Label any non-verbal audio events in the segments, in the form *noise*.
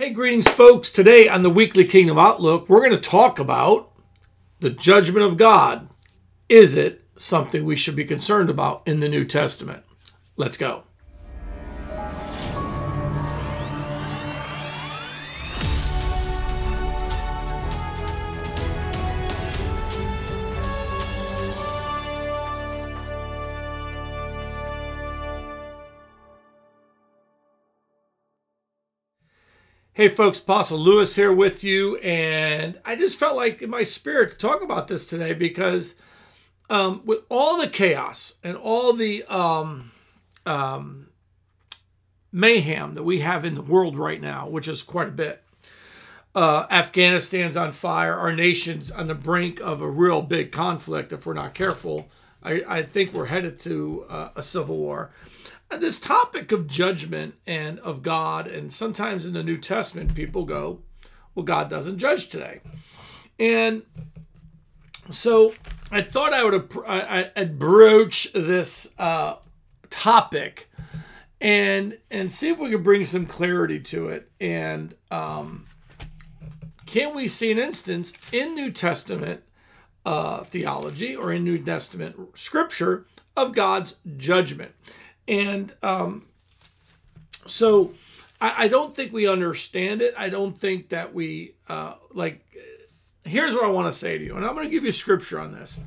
Hey, greetings, folks. Today on the Weekly Kingdom Outlook, we're going to talk about the judgment of God. Is it something we should be concerned about in the New Testament? Let's go. Hey, folks, Apostle Lewis here with you. And I just felt like in my spirit to talk about this today because um, with all the chaos and all the um, um, mayhem that we have in the world right now, which is quite a bit, uh, Afghanistan's on fire, our nation's on the brink of a real big conflict if we're not careful. I, I think we're headed to uh, a civil war this topic of judgment and of God, and sometimes in the New Testament, people go, well, God doesn't judge today. And so I thought I would I, I'd broach this uh, topic and and see if we could bring some clarity to it. And um, can we see an instance in New Testament uh, theology or in New Testament scripture of God's judgment? And um, so I, I, don't think we understand it. I don't think that we, uh, like, here's what I want to say to you, and I'm going to give you scripture on this.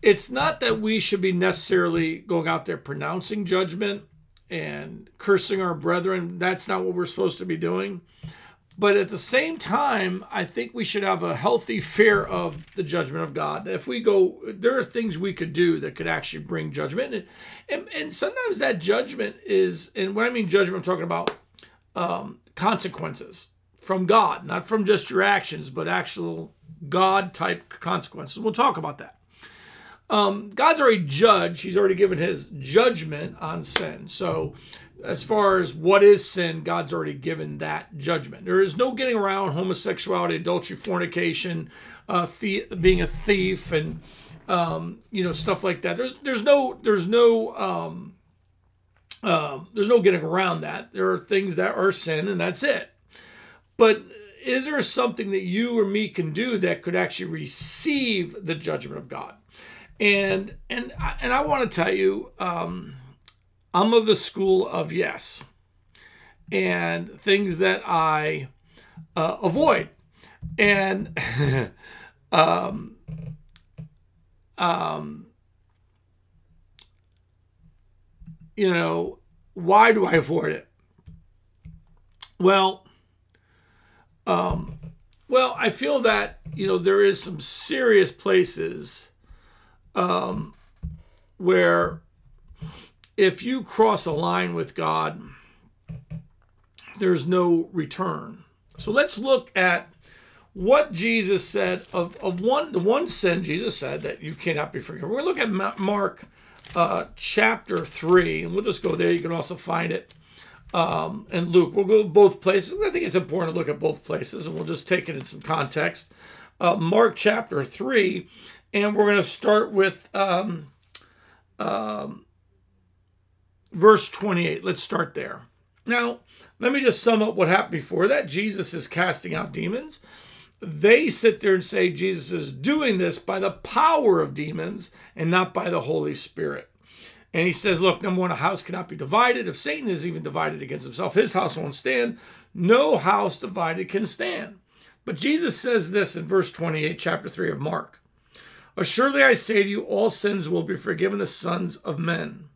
It's not that we should be necessarily going out there pronouncing judgment and cursing our brethren. That's not what we're supposed to be doing. But at the same time, I think we should have a healthy fear of the judgment of God. If we go, there are things we could do that could actually bring judgment. And, and, and sometimes that judgment is, and when I mean judgment, I'm talking about um, consequences from God, not from just your actions, but actual God type consequences. We'll talk about that. Um, God's already judged, He's already given His judgment on sin. So, as far as what is sin, God's already given that judgment. There is no getting around homosexuality, adultery, fornication, uh, being a thief, and um, you know stuff like that. There's there's no there's no um, uh, there's no getting around that. There are things that are sin, and that's it. But is there something that you or me can do that could actually receive the judgment of God? And and and I want to tell you. Um, I'm of the school of yes, and things that I uh, avoid, and *laughs* um, um, you know, why do I avoid it? Well, um, well, I feel that you know there is some serious places um, where if you cross a line with God, there's no return. So let's look at what Jesus said of, of one the one sin Jesus said that you cannot be forgiven. We're going to look at Mark uh, chapter three, and we'll just go there. You can also find it. Um, and Luke, we'll go both places. I think it's important to look at both places, and we'll just take it in some context. Uh, Mark chapter three, and we're going to start with um, um, verse 28. Let's start there. Now, let me just sum up what happened before that. Jesus is casting out demons. They sit there and say Jesus is doing this by the power of demons and not by the Holy Spirit. And he says, Look, number one, a house cannot be divided. If Satan is even divided against himself, his house won't stand. No house divided can stand. But Jesus says this in verse 28, chapter 3 of Mark Assuredly I say to you, all sins will be forgiven the sons of men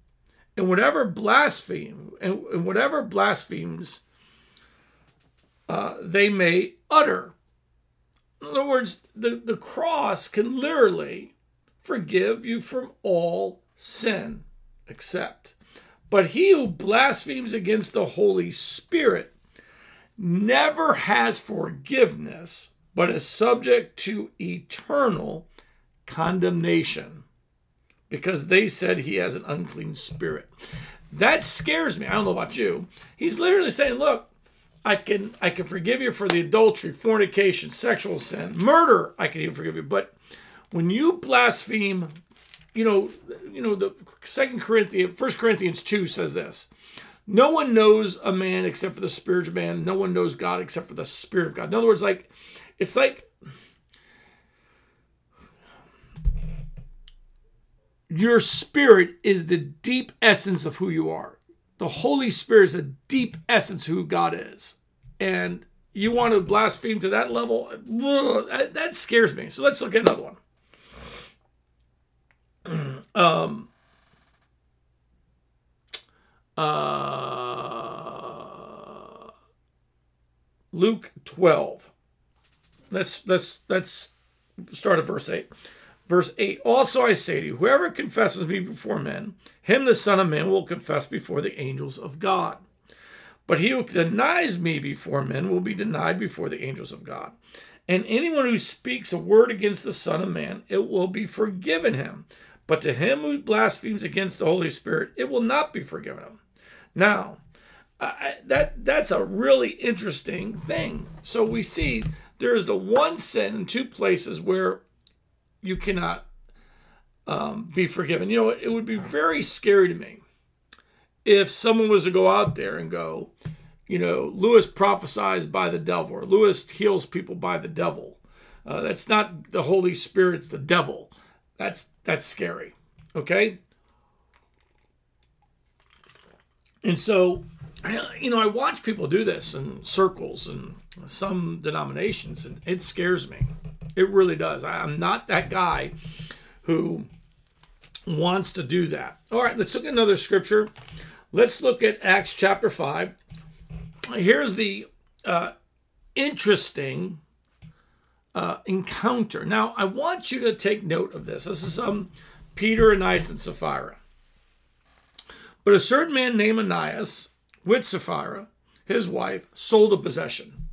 and whatever blaspheme and, and whatever blasphemes uh, they may utter. In other words, the, the cross can literally forgive you from all sin, except. But he who blasphemes against the Holy Spirit never has forgiveness, but is subject to eternal condemnation because they said he has an unclean spirit. That scares me. I don't know about you. He's literally saying, look, I can I can forgive you for the adultery, fornication, sexual sin, murder, I can even forgive you. But when you blaspheme, you know, you know, the second Corinthians, First Corinthians 2 says this. no one knows a man except for the spirit of man. No one knows God except for the spirit of God. In other words, like it's like your spirit is the deep essence of who you are. The Holy Spirit is the deep essence who God is. And you want to blaspheme to that level? That scares me. So let's look at another one. *clears throat* Um, uh, Luke 12. Let's let's let's start at verse 8. Verse 8 Also I say to you, whoever confesses me before men, him the Son of Man will confess before the angels of God. But he who denies me before men will be denied before the angels of God. And anyone who speaks a word against the Son of Man, it will be forgiven him. But to him who blasphemes against the Holy Spirit, it will not be forgiven him. Now, that that's a really interesting thing. So we see there is the one sin in two places where you cannot um, be forgiven. You know, it would be very scary to me if someone was to go out there and go, you know, Lewis prophesies by the devil or Lewis heals people by the devil. Uh, that's not the Holy Spirit, it's the devil. That's that's scary. Okay? And so, you know, I watch people do this in circles and some denominations, and it scares me. It really does. I'm not that guy who wants to do that. All right, let's look at another scripture. Let's look at Acts chapter 5. Here's the uh, interesting uh, encounter. Now, I want you to take note of this. This is um, Peter, Ananias, and Sapphira. But a certain man named Ananias, with Sapphira, his wife, sold a possession.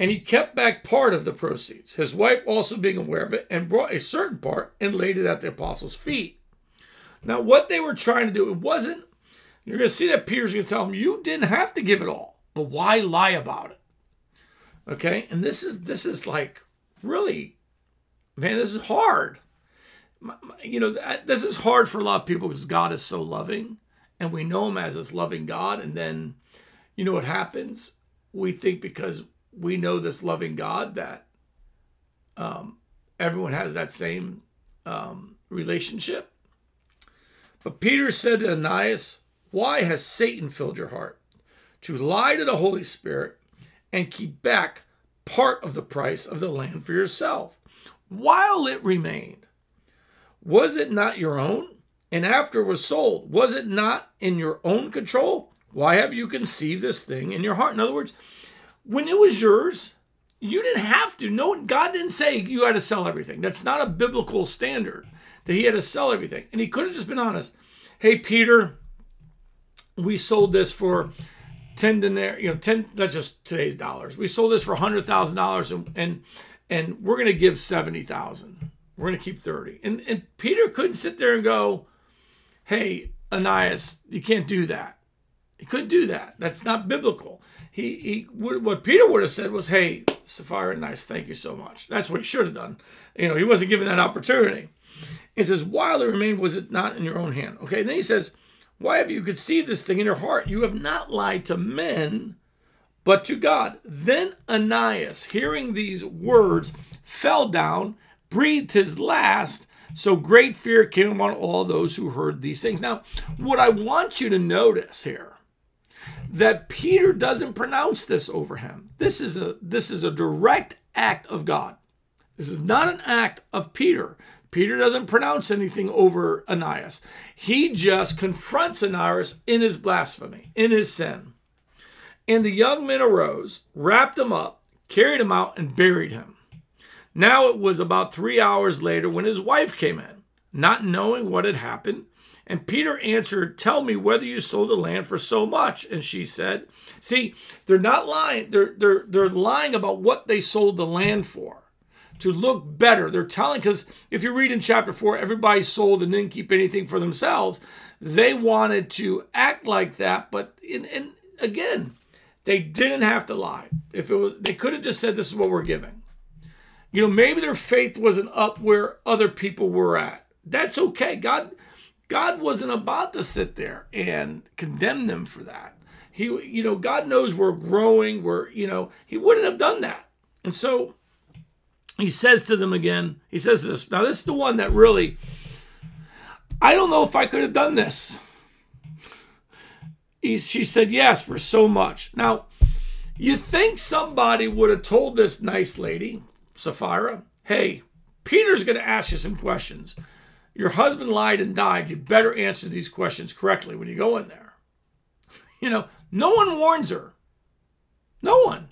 And he kept back part of the proceeds, his wife also being aware of it, and brought a certain part and laid it at the apostles' feet. Now, what they were trying to do, it wasn't, you're going to see that Peter's going to tell him, you didn't have to give it all, but why lie about it? Okay. And this is, this is like really, man, this is hard. You know, this is hard for a lot of people because God is so loving and we know him as this loving God. And then, you know what happens? We think because we know this loving God that um, everyone has that same um, relationship. But Peter said to Ananias, Why has Satan filled your heart to lie to the Holy Spirit and keep back part of the price of the land for yourself while it remained? Was it not your own? and after it was sold, was it not in your own control? Why have you conceived this thing in your heart? In other words, when it was yours, you didn't have to. No, God didn't say you had to sell everything. That's not a biblical standard that he had to sell everything. And he could have just been honest. Hey, Peter, we sold this for 10 denarii, you know, 10, that's just today's dollars. We sold this for $100,000 and, and, and we're going to give 70,000. We're going to keep 30. And, and Peter couldn't sit there and go, hey, Ananias, you can't do that. He couldn't do that. That's not biblical. He, he what Peter would have said was, hey, Sapphira, nice, thank you so much. That's what he should have done. You know, he wasn't given that opportunity. He says, while it remained, was it not in your own hand? Okay, then he says, why have you conceived this thing in your heart? You have not lied to men, but to God. Then Ananias, hearing these words, fell down, breathed his last, so great fear came upon all those who heard these things. Now, what I want you to notice here that Peter doesn't pronounce this over him. This is a this is a direct act of God. This is not an act of Peter. Peter doesn't pronounce anything over Ananias. He just confronts Ananias in his blasphemy, in his sin. And the young men arose, wrapped him up, carried him out, and buried him. Now it was about three hours later when his wife came in, not knowing what had happened. And Peter answered, Tell me whether you sold the land for so much. And she said, See, they're not lying. They're, they're, they're lying about what they sold the land for to look better. They're telling, because if you read in chapter 4, everybody sold and didn't keep anything for themselves. They wanted to act like that, but in, in, again, they didn't have to lie. If it was, they could have just said, This is what we're giving. You know, maybe their faith wasn't up where other people were at. That's okay. God God wasn't about to sit there and condemn them for that. He, you know, God knows we're growing. We're, you know, He wouldn't have done that. And so He says to them again, He says this. Now, this is the one that really, I don't know if I could have done this. He, she said, Yes, for so much. Now, you think somebody would have told this nice lady, Sapphira, hey, Peter's going to ask you some questions. Your husband lied and died. You better answer these questions correctly when you go in there. You know, no one warns her. No one.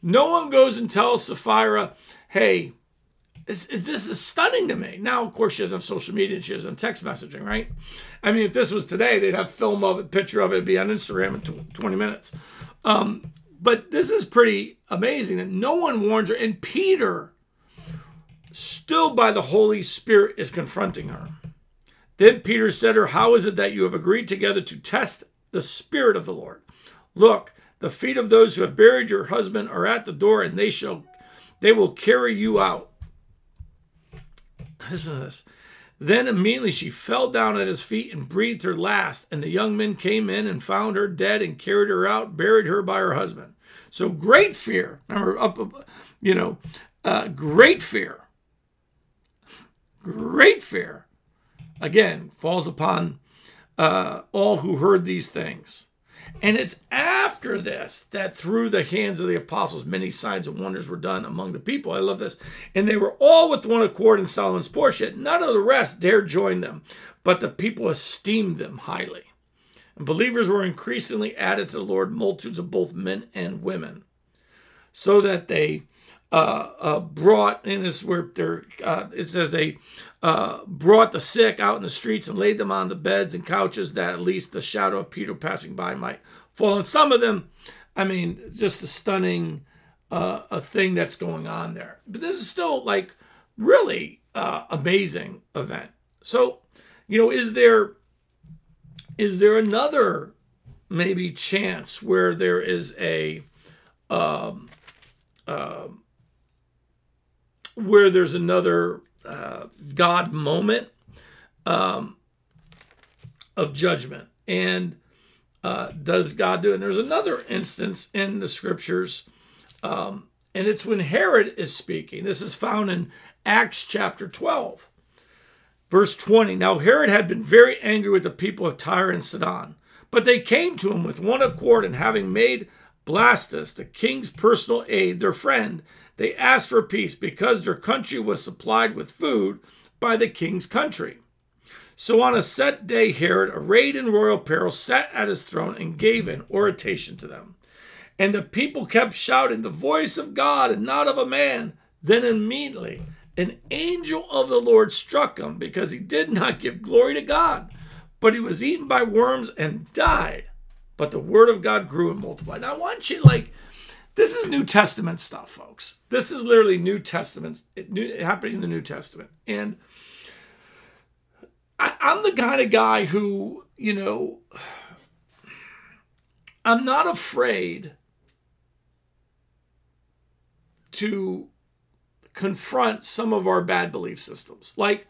No one goes and tells Sapphira, hey, this, this is stunning to me. Now, of course, she doesn't have social media and she doesn't have text messaging, right? I mean, if this was today, they'd have film of it, picture of it, be on Instagram in 20 minutes. Um, but this is pretty amazing that no one warns her. And Peter, still by the Holy Spirit, is confronting her. Then Peter said to her, How is it that you have agreed together to test the Spirit of the Lord? Look, the feet of those who have buried your husband are at the door, and they shall they will carry you out. Listen to this. Then immediately she fell down at his feet and breathed her last. And the young men came in and found her dead and carried her out, buried her by her husband. So great fear. Remember, up, you know, uh, great fear. Great fear. Again, falls upon uh, all who heard these things. And it's after this that through the hands of the apostles, many signs and wonders were done among the people. I love this. And they were all with one accord in Solomon's porch, yet none of the rest dared join them, but the people esteemed them highly. And believers were increasingly added to the Lord, multitudes of both men and women, so that they uh, uh, brought, and this where they're, uh, it says they uh, brought the sick out in the streets and laid them on the beds and couches that at least the shadow of Peter passing by might fall on some of them. I mean, just a stunning uh, a thing that's going on there. But this is still like really uh, amazing event. So, you know, is there is there another maybe chance where there is a um, um, where there's another uh, God moment um, of judgment. And uh, does God do it? And there's another instance in the scriptures, um, and it's when Herod is speaking. This is found in Acts chapter 12, verse 20. Now, Herod had been very angry with the people of Tyre and Sidon, but they came to him with one accord, and having made Blastus, the king's personal aide, their friend, they asked for peace because their country was supplied with food by the king's country. So on a set day, Herod, arrayed in royal apparel, sat at his throne and gave an oration to them. And the people kept shouting, The voice of God and not of a man. Then immediately an angel of the Lord struck him because he did not give glory to God, but he was eaten by worms and died. But the word of God grew and multiplied. Now I want you like this is New Testament stuff, folks. This is literally New Testament it, happening in the New Testament, and I, I'm the kind of guy who, you know, I'm not afraid to confront some of our bad belief systems. Like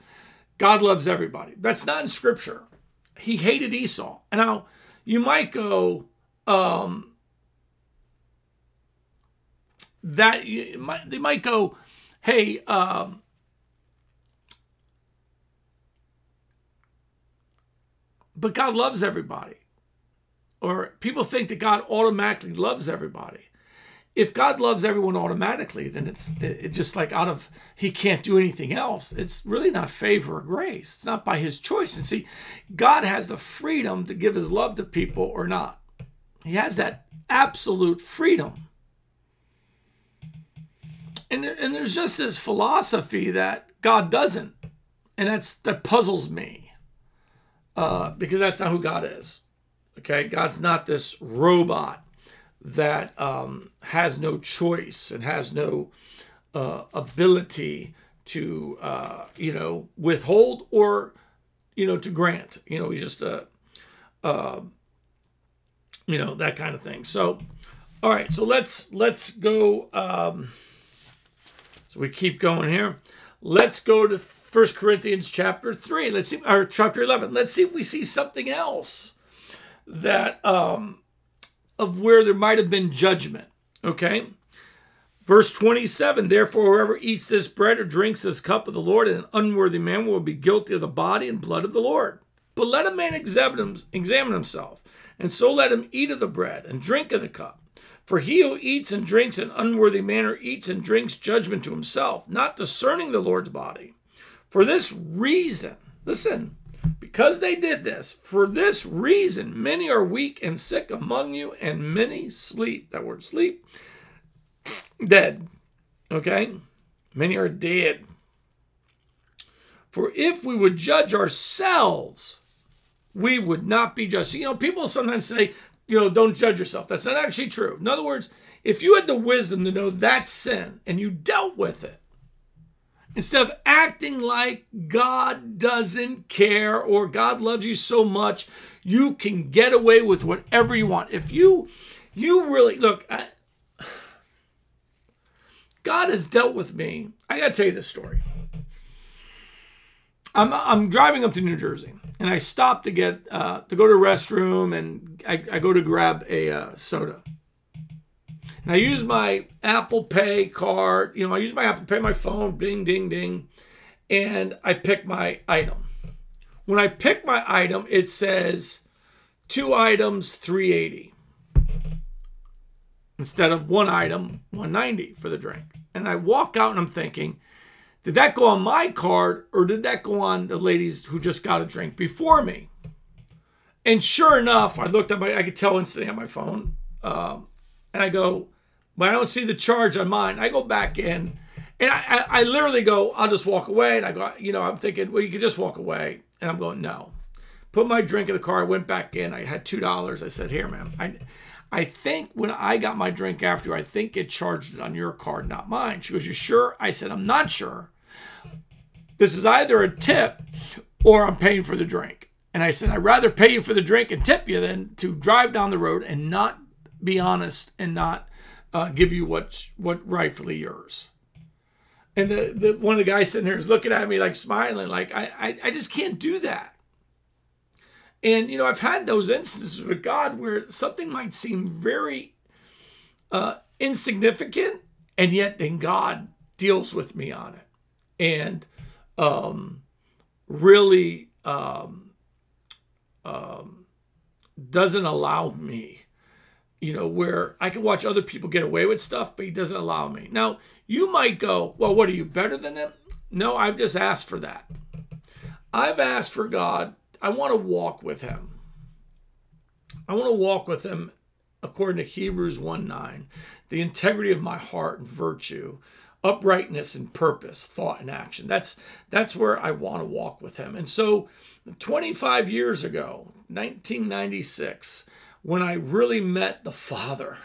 God loves everybody. That's not in scripture. He hated Esau. And now you might go, um, that they might go, hey, um, but God loves everybody. Or people think that God automatically loves everybody. If God loves everyone automatically, then it's it, just like out of He can't do anything else. It's really not favor or grace. It's not by His choice. And see, God has the freedom to give His love to people or not. He has that absolute freedom and and there's just this philosophy that God doesn't, and that's that puzzles me, uh, because that's not who God is. Okay, God's not this robot that um, has no choice and has no uh, ability to uh, you know withhold or you know to grant. You know, he's just a uh, you know that kind of thing. So, all right, so let's let's go. Um, so we keep going here. Let's go to 1 Corinthians chapter 3. Let's see, or chapter 11. Let's see if we see something else that um, of where there might have been judgment. Okay. Verse 27 Therefore, whoever eats this bread or drinks this cup of the Lord in an unworthy manner will be guilty of the body and blood of the Lord. But let a man examine, examine himself, and so let him eat of the bread and drink of the cup. For he who eats and drinks in unworthy manner eats and drinks judgment to himself, not discerning the Lord's body. For this reason, listen, because they did this, for this reason, many are weak and sick among you, and many sleep. That word sleep, dead. Okay? Many are dead. For if we would judge ourselves, we would not be judged. You know, people sometimes say, you know, don't judge yourself. That's not actually true. In other words, if you had the wisdom to know that's sin and you dealt with it, instead of acting like God doesn't care or God loves you so much, you can get away with whatever you want. If you, you really look, I, God has dealt with me. I got to tell you this story. I'm, I'm driving up to New Jersey and I stop to get uh, to go to restroom and I, I go to grab a uh, soda. And I use my Apple Pay card. You know, I use my Apple Pay, my phone, ding, ding, ding, and I pick my item. When I pick my item, it says two items, 380 instead of one item, 190 for the drink. And I walk out and I'm thinking, did that go on my card or did that go on the ladies who just got a drink before me? And sure enough, I looked at my, I could tell instantly on my phone. Um, and I go, but I don't see the charge on mine, I go back in and I, I, I literally go, I'll just walk away. And I go, you know, I'm thinking, well, you could just walk away. And I'm going, no. Put my drink in the car, I went back in. I had $2. I said, here, man. I, I think when I got my drink after I think it charged it on your card, not mine. She goes, You sure? I said, I'm not sure. This is either a tip or I'm paying for the drink. And I said, I'd rather pay you for the drink and tip you than to drive down the road and not be honest and not uh, give you what what rightfully yours. And the, the one of the guys sitting here is looking at me like smiling, like I, I, I just can't do that. And, you know, I've had those instances with God where something might seem very uh, insignificant, and yet then God deals with me on it and um, really um, um, doesn't allow me, you know, where I can watch other people get away with stuff, but He doesn't allow me. Now, you might go, well, what are you better than them? No, I've just asked for that. I've asked for God I want to walk with him. I want to walk with him according to Hebrews 1 9. The integrity of my heart and virtue, uprightness and purpose, thought and action. That's that's where I want to walk with him. And so 25 years ago, 1996, when I really met the Father,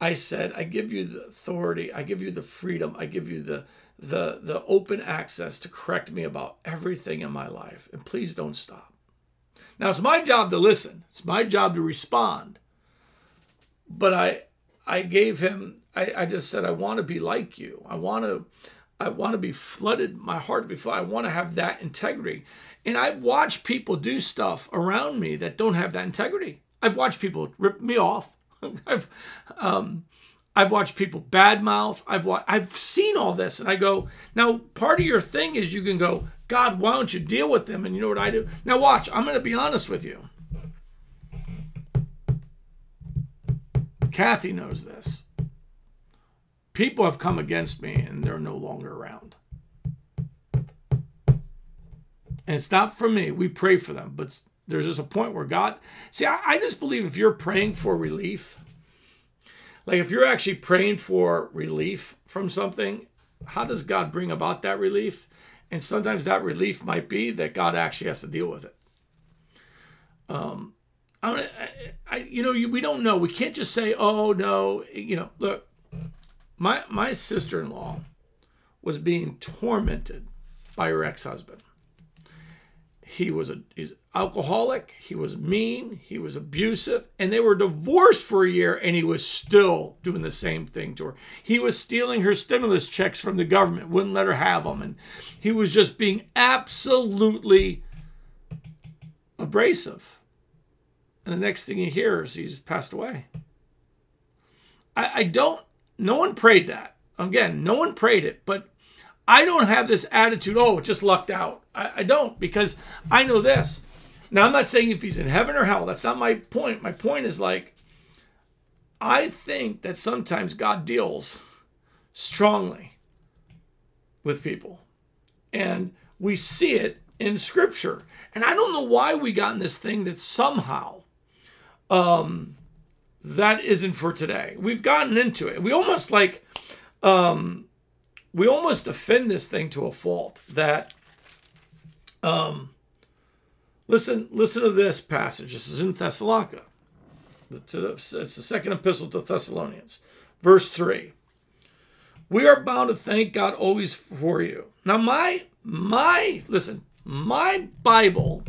I said, I give you the authority, I give you the freedom, I give you the the the open access to correct me about everything in my life. And please don't stop. Now it's my job to listen. It's my job to respond. But I I gave him I, I just said I want to be like you. I want to I want to be flooded, my heart be flooded. I want to have that integrity. And I've watched people do stuff around me that don't have that integrity. I've watched people rip me off. *laughs* I've um, I've watched people badmouth. I've wa- I've seen all this, and I go now. Part of your thing is you can go, God, why don't you deal with them? And you know what I do? Now watch. I'm going to be honest with you. Kathy knows this. People have come against me, and they're no longer around. And it's not for me. We pray for them, but there's just a point where God. See, I, I just believe if you're praying for relief like if you're actually praying for relief from something, how does God bring about that relief? And sometimes that relief might be that God actually has to deal with it. Um, I, I you know, we don't know. We can't just say, "Oh no," you know. Look, my my sister-in-law was being tormented by her ex-husband, he was a he's alcoholic, he was mean, he was abusive, and they were divorced for a year and he was still doing the same thing to her. He was stealing her stimulus checks from the government, wouldn't let her have them, and he was just being absolutely abrasive. And the next thing you hear is he's passed away. I, I don't, no one prayed that. Again, no one prayed it, but I don't have this attitude, oh, it just lucked out. I, I don't because I know this. Now, I'm not saying if he's in heaven or hell. That's not my point. My point is like, I think that sometimes God deals strongly with people. And we see it in scripture. And I don't know why we got in this thing that somehow um, that isn't for today. We've gotten into it. We almost like um, we almost defend this thing to a fault that um listen listen to this passage. This is in thessalonica. It's the second epistle to thessalonians. Verse 3 we are bound to thank god always for you. Now my my listen my bible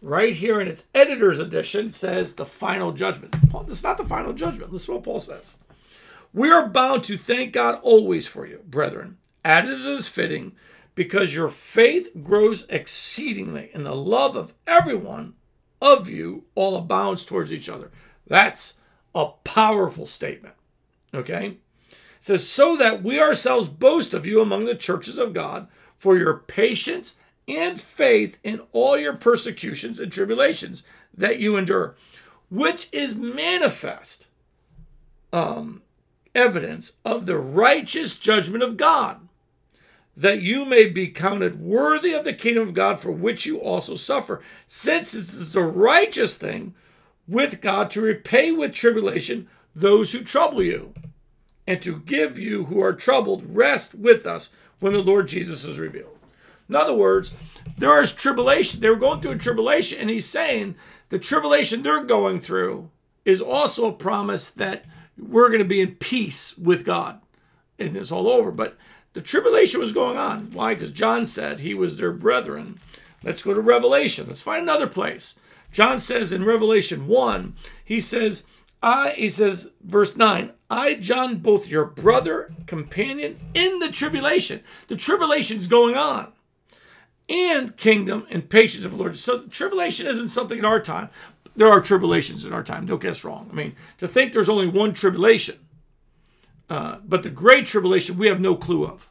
right here in its editor's edition says the final judgment Paul, it's not the final judgment listen to what paul says we are bound to thank God always for you, brethren, as is fitting, because your faith grows exceedingly, and the love of everyone of you all abounds towards each other. That's a powerful statement. Okay? It says, so that we ourselves boast of you among the churches of God for your patience and faith in all your persecutions and tribulations that you endure, which is manifest um, evidence of the righteous judgment of God, that you may be counted worthy of the kingdom of God for which you also suffer, since it is the righteous thing with God to repay with tribulation those who trouble you, and to give you who are troubled rest with us when the Lord Jesus is revealed. In other words, there is tribulation. They were going through a tribulation, and he's saying the tribulation they're going through is also a promise that we're going to be in peace with God and it's all over. But the tribulation was going on. Why? Because John said he was their brethren. Let's go to Revelation. Let's find another place. John says in Revelation 1, he says, I, he says, verse 9, I, John, both your brother, companion in the tribulation. The tribulation is going on. And kingdom and patience of the Lord. So tribulation isn't something in our time there are tribulations in our time. Don't get us wrong. I mean, to think there's only one tribulation, uh, but the great tribulation we have no clue of.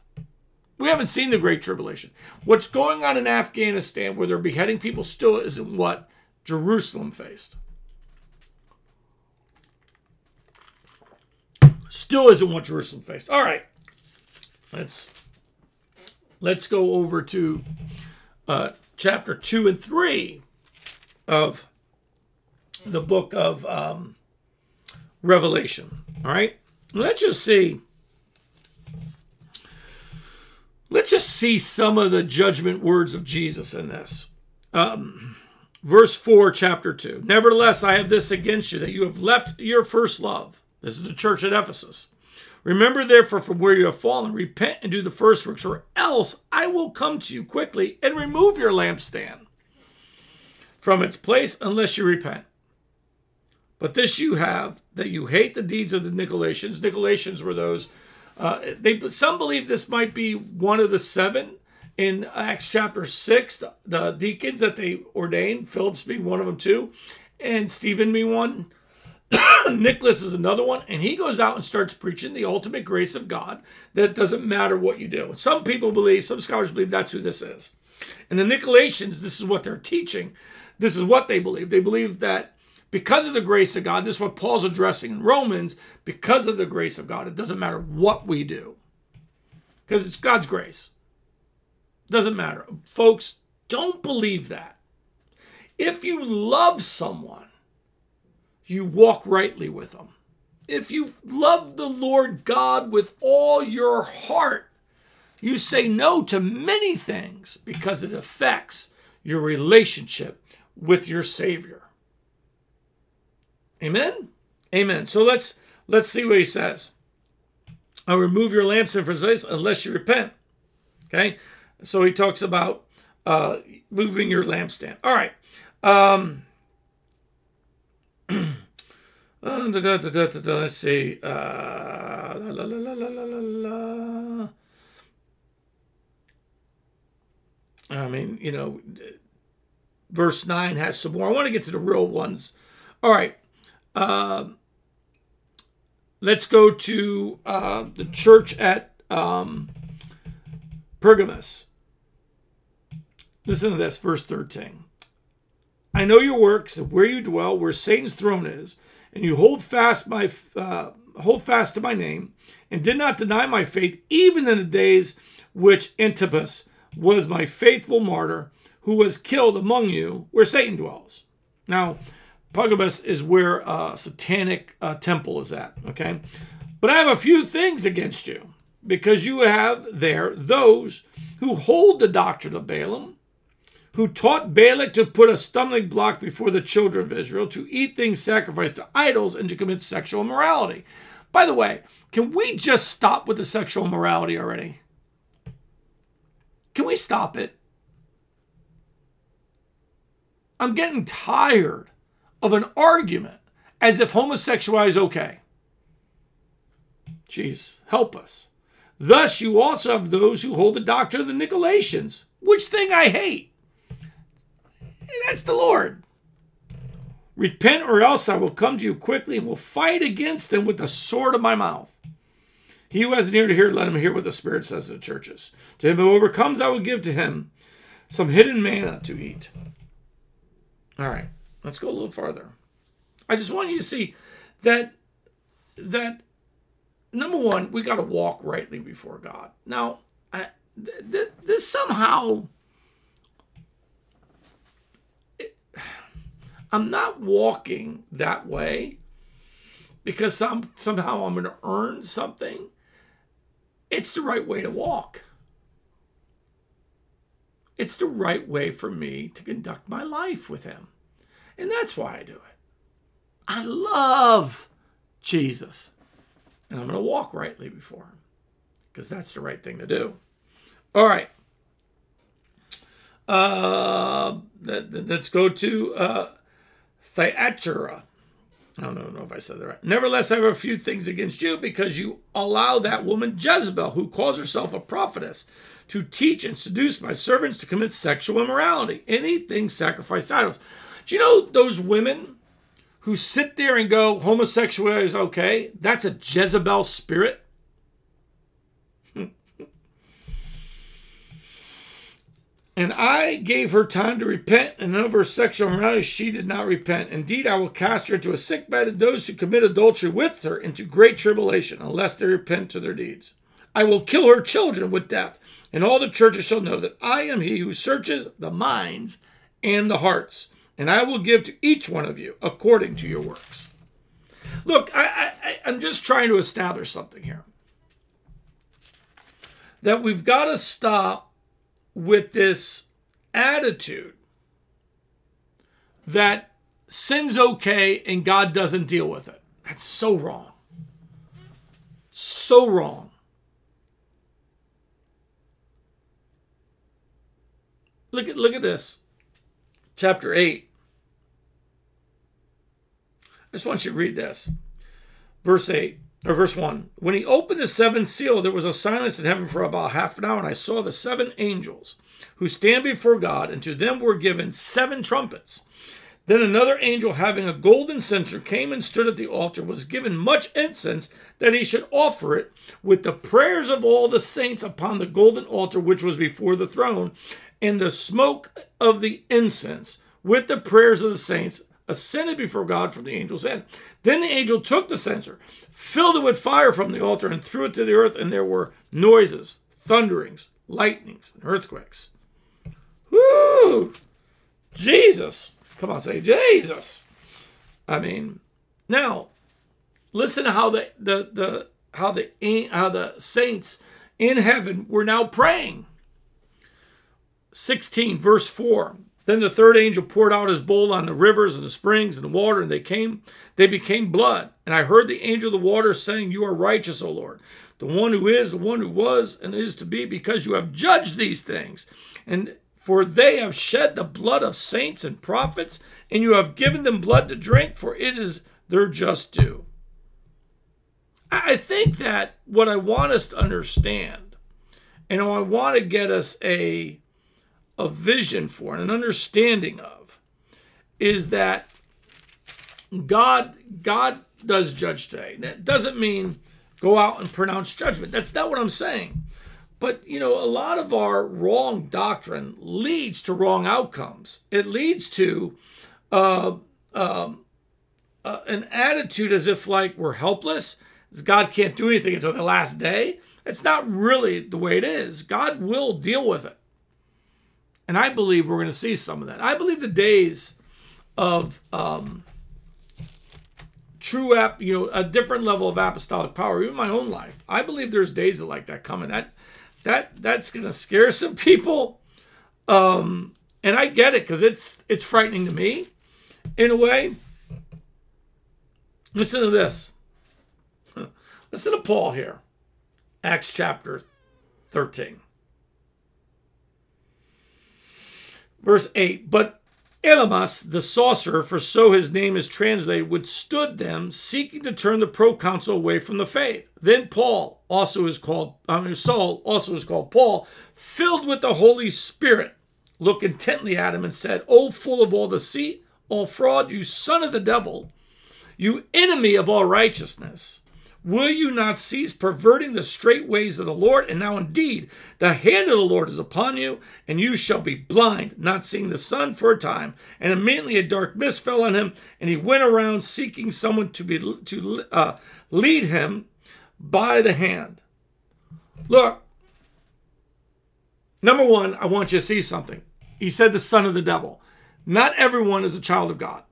We haven't seen the great tribulation. What's going on in Afghanistan, where they're beheading people, still isn't what Jerusalem faced. Still isn't what Jerusalem faced. All right, let's let's go over to uh, chapter two and three of the book of um, Revelation. All right, let's just see. Let's just see some of the judgment words of Jesus in this. Um, verse 4, chapter 2. Nevertheless, I have this against you, that you have left your first love. This is the church at Ephesus. Remember, therefore, from where you have fallen, repent and do the first works, or else I will come to you quickly and remove your lampstand from its place unless you repent. But this you have that you hate the deeds of the Nicolaitans. Nicolaitans were those. Uh, they some believe this might be one of the seven in Acts chapter six, the, the deacons that they ordained. Phillips being one of them too, and Stephen being one. *coughs* Nicholas is another one, and he goes out and starts preaching the ultimate grace of God that doesn't matter what you do. Some people believe, some scholars believe that's who this is. And the Nicolaitans, this is what they're teaching. This is what they believe. They believe that because of the grace of God, this is what Paul's addressing in Romans. Because of the grace of God, it doesn't matter what we do, because it's God's grace. Doesn't matter. Folks, don't believe that. If you love someone, you walk rightly with them. If you love the Lord God with all your heart, you say no to many things because it affects your relationship with your Savior. Amen? Amen. So let's let's see what he says. I'll remove your lampstand for unless you repent. Okay? So he talks about uh, moving your lampstand. All right. Um, *clears throat* uh, da, da, da, let's see. Uh, la, la, la, I mean, you know, verse 9 has some more. I want to get to the real ones. All right. Uh, let's go to uh, the church at um, Pergamus. Listen to this, verse 13. I know your works, where you dwell, where Satan's throne is, and you hold fast my uh, hold fast to my name, and did not deny my faith, even in the days which Antipas was my faithful martyr, who was killed among you, where Satan dwells. Now, Pergamus is where a satanic uh, temple is at. Okay, but I have a few things against you because you have there those who hold the doctrine of Balaam, who taught Balak to put a stumbling block before the children of Israel, to eat things sacrificed to idols, and to commit sexual immorality. By the way, can we just stop with the sexual immorality already? Can we stop it? I'm getting tired of an argument as if homosexuality is okay. Jeez, help us. Thus, you also have those who hold the doctrine of the Nicolaitans, which thing I hate. That's the Lord. Repent, or else I will come to you quickly and will fight against them with the sword of my mouth. He who has an ear to hear, let him hear what the Spirit says to the churches. To him who overcomes, I will give to him some hidden manna to eat. All right, let's go a little farther. I just want you to see that that number one, we got to walk rightly before God. Now, I, th- th- this somehow, I'm not walking that way because some somehow I'm going to earn something. It's the right way to walk. It's the right way for me to conduct my life with Him. And that's why I do it. I love Jesus and I'm going to walk rightly before him because that's the right thing to do. All right. Uh, let's go to uh, Thyatira. I don't know if I said that right. Nevertheless, I have a few things against you because you allow that woman Jezebel, who calls herself a prophetess, to teach and seduce my servants to commit sexual immorality, anything sacrificed idols. Do you know those women who sit there and go, homosexuality is okay, that's a Jezebel spirit. And I gave her time to repent, and of her sexual immorality she did not repent. Indeed, I will cast her into a sick bed, and those who commit adultery with her into great tribulation, unless they repent to their deeds. I will kill her children with death, and all the churches shall know that I am he who searches the minds and the hearts and I will give to each one of you according to your works. Look, I, I, I'm just trying to establish something here. That we've got to stop with this attitude that sin's okay and God doesn't deal with it. That's so wrong. So wrong. Look at look at this. Chapter 8 I just want you to read this. Verse 8, or verse 1. When he opened the seventh seal, there was a silence in heaven for about half an hour, and I saw the seven angels who stand before God, and to them were given seven trumpets. Then another angel, having a golden censer, came and stood at the altar, was given much incense that he should offer it with the prayers of all the saints upon the golden altar which was before the throne, and the smoke of the incense with the prayers of the saints ascended before God from the angel's hand. Then the angel took the censer, filled it with fire from the altar, and threw it to the earth, and there were noises, thunderings, lightnings, and earthquakes. Whoo! Jesus. Come on, say Jesus. I mean, now listen to how the the, the how the how the saints in heaven were now praying. 16 verse 4 then the third angel poured out his bowl on the rivers and the springs and the water, and they came, they became blood. And I heard the angel of the water saying, You are righteous, O Lord, the one who is, the one who was, and is to be, because you have judged these things. And For they have shed the blood of saints and prophets, and you have given them blood to drink, for it is their just due. I think that what I want us to understand, and I want to get us a, a vision for and an understanding of, is that God God does judge today. That doesn't mean go out and pronounce judgment. That's not what I'm saying. But you know, a lot of our wrong doctrine leads to wrong outcomes. It leads to uh, um, uh, an attitude as if like we're helpless, God can't do anything until the last day. It's not really the way it is. God will deal with it, and I believe we're going to see some of that. I believe the days of um, true app, you know, a different level of apostolic power, even my own life. I believe there's days like that coming. That that that's gonna scare some people. Um, and I get it because it's it's frightening to me in a way. Listen to this. Listen to Paul here. Acts chapter 13. Verse 8. But Elymas, the sorcerer, for so his name is translated, withstood them, seeking to turn the proconsul away from the faith. Then Paul, also is called, I mean, Saul, also is called Paul, filled with the Holy Spirit, looked intently at him and said, O full of all deceit, all fraud, you son of the devil, you enemy of all righteousness. Will you not cease perverting the straight ways of the Lord? And now indeed, the hand of the Lord is upon you, and you shall be blind, not seeing the sun for a time. And immediately a dark mist fell on him, and he went around seeking someone to be to uh, lead him by the hand. Look, number one, I want you to see something. He said the son of the devil. Not everyone is a child of God.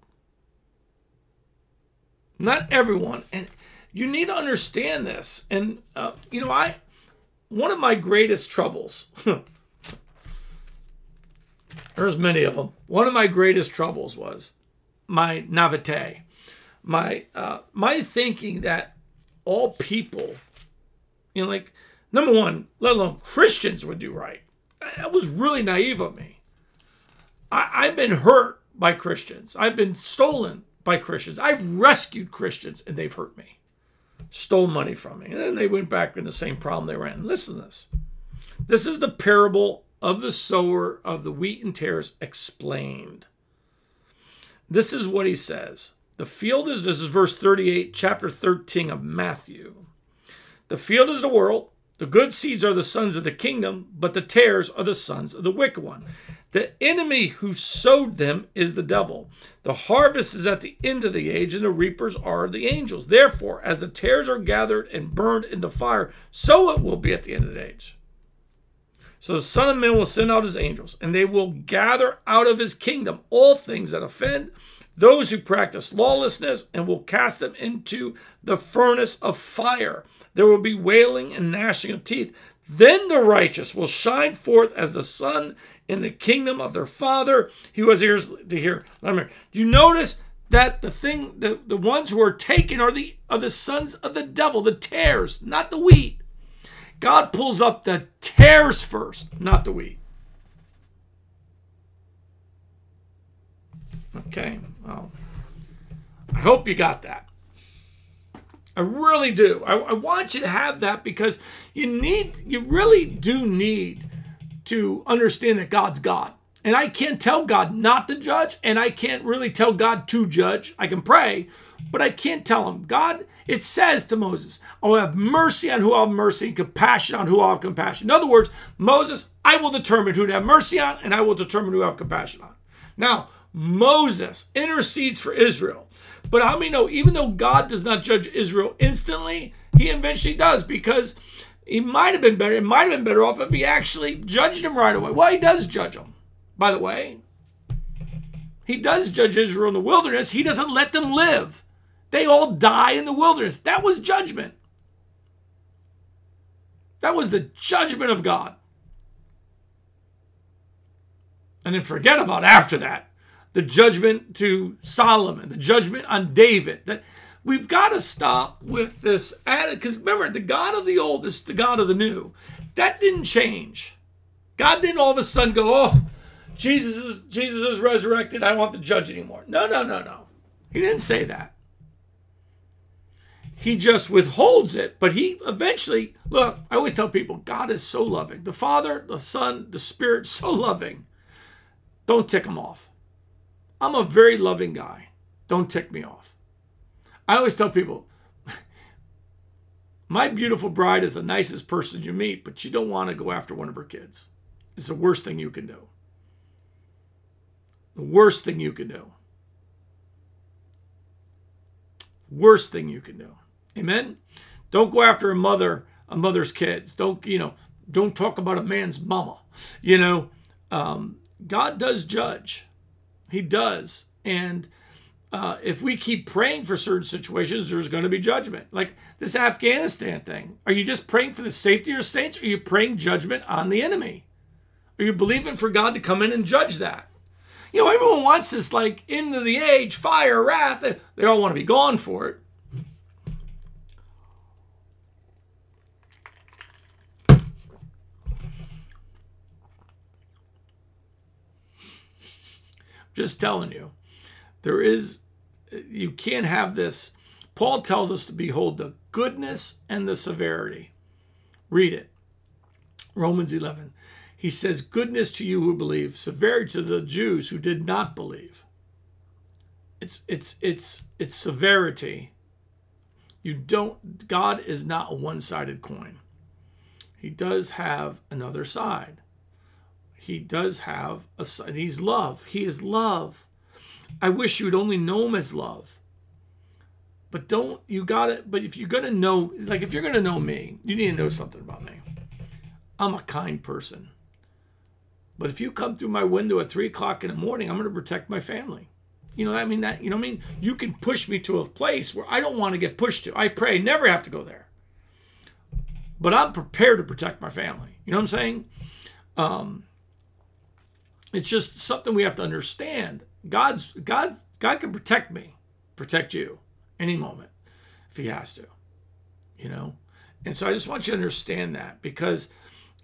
Not everyone. And you need to understand this. And, uh, you know, I, one of my greatest troubles, *laughs* there's many of them. One of my greatest troubles was my naivete, my, uh, my thinking that all people, you know, like, number one, let alone Christians would do right. That was really naive of me. I, I've been hurt by Christians. I've been stolen by Christians. I've rescued Christians and they've hurt me stole money from me. And then they went back in the same problem they were in. Listen to this. This is the parable of the sower of the wheat and tares explained. This is what he says. The field is, this is verse 38, chapter 13 of Matthew. The field is the world. The good seeds are the sons of the kingdom, but the tares are the sons of the wicked one. The enemy who sowed them is the devil. The harvest is at the end of the age, and the reapers are the angels. Therefore, as the tares are gathered and burned in the fire, so it will be at the end of the age. So the Son of Man will send out his angels, and they will gather out of his kingdom all things that offend, those who practice lawlessness, and will cast them into the furnace of fire. There will be wailing and gnashing of teeth. Then the righteous will shine forth as the sun in the kingdom of their Father. He was ears to hear. Do you notice that the thing, the, the ones who are taken are the are the sons of the devil, the tares, not the wheat. God pulls up the tares first, not the wheat. Okay, well, I hope you got that. I really do. I, I want you to have that because you need, you really do need to understand that God's God. And I can't tell God not to judge, and I can't really tell God to judge. I can pray, but I can't tell him. God, it says to Moses, I will have mercy on who I'll have mercy, and compassion on who I'll have compassion. In other words, Moses, I will determine who to have mercy on, and I will determine who I have compassion on. Now, Moses intercedes for Israel. But how many know, even though God does not judge Israel instantly, he eventually does because he might have been better. It might have been better off if he actually judged him right away. Well, he does judge them, by the way. He does judge Israel in the wilderness. He doesn't let them live. They all die in the wilderness. That was judgment. That was the judgment of God. And then forget about after that the judgment to Solomon, the judgment on David. That we've got to stop with this because remember the god of the old is the god of the new that didn't change god didn't all of a sudden go oh Jesus is Jesus is resurrected. I want to judge anymore. No, no, no, no. He didn't say that. He just withholds it, but he eventually look. I always tell people, God is so loving. The Father, the Son, the Spirit, so loving. Don't tick him off. I'm a very loving guy. Don't tick me off. I always tell people, *laughs* my beautiful bride is the nicest person you meet, but you don't want to go after one of her kids. It's the worst thing you can do. The worst thing you can do. Worst thing you can do. Amen. Don't go after a mother, a mother's kids. Don't you know? Don't talk about a man's mama. You know, um, God does judge. He does, and uh, if we keep praying for certain situations, there's going to be judgment. Like this Afghanistan thing. Are you just praying for the safety of your saints? Or are you praying judgment on the enemy? Are you believing for God to come in and judge that? You know, everyone wants this like end of the age, fire, wrath. They all want to be gone for it. Just telling you, there is, you can't have this. Paul tells us to behold the goodness and the severity. Read it. Romans 11. He says, Goodness to you who believe, severity to the Jews who did not believe. It's it's it's it's severity. You don't God is not a one-sided coin. He does have another side. He does have a side. He's love. He is love. I wish you would only know him as love. But don't you got it? But if you're gonna know, like if you're gonna know me, you need to know something about me. I'm a kind person. But if you come through my window at three o'clock in the morning, I'm to protect my family. You know, I mean that. You know, I mean, you can push me to a place where I don't want to get pushed to. I pray never have to go there. But I'm prepared to protect my family. You know what I'm saying? Um, it's just something we have to understand. God's God. God can protect me, protect you, any moment, if He has to. You know, and so I just want you to understand that because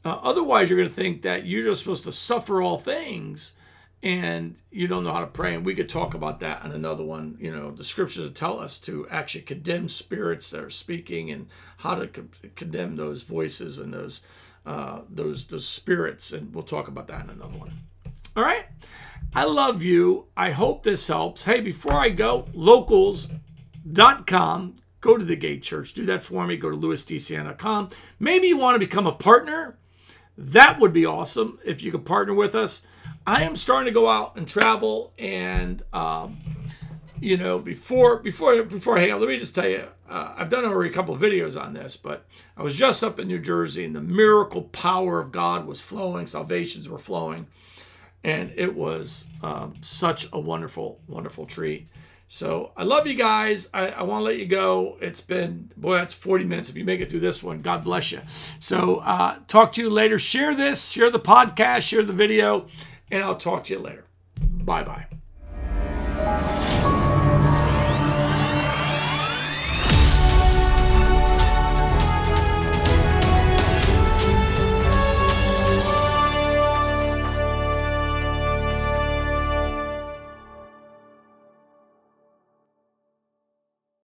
uh, otherwise, you're going to think that you're just supposed to suffer all things and you don't know how to pray. And we could talk about that on another one. You know, the scriptures tell us to actually condemn spirits that are speaking and how to co- condemn those voices and those uh, those those spirits. And we'll talk about that in another one. All right. I love you. I hope this helps. Hey, before I go, locals.com. Go to the Gate Church. Do that for me. Go to lewisdcn.com. Maybe you want to become a partner that would be awesome if you could partner with us. I am starting to go out and travel, and um, you know, before before before hang up, let me just tell you, uh, I've done already a couple videos on this, but I was just up in New Jersey, and the miracle power of God was flowing, salvations were flowing, and it was um, such a wonderful, wonderful treat. So I love you guys. I, I want to let you go. It's been, boy, that's 40 minutes. If you make it through this one, God bless you. So uh, talk to you later. Share this, share the podcast, share the video, and I'll talk to you later. Bye bye.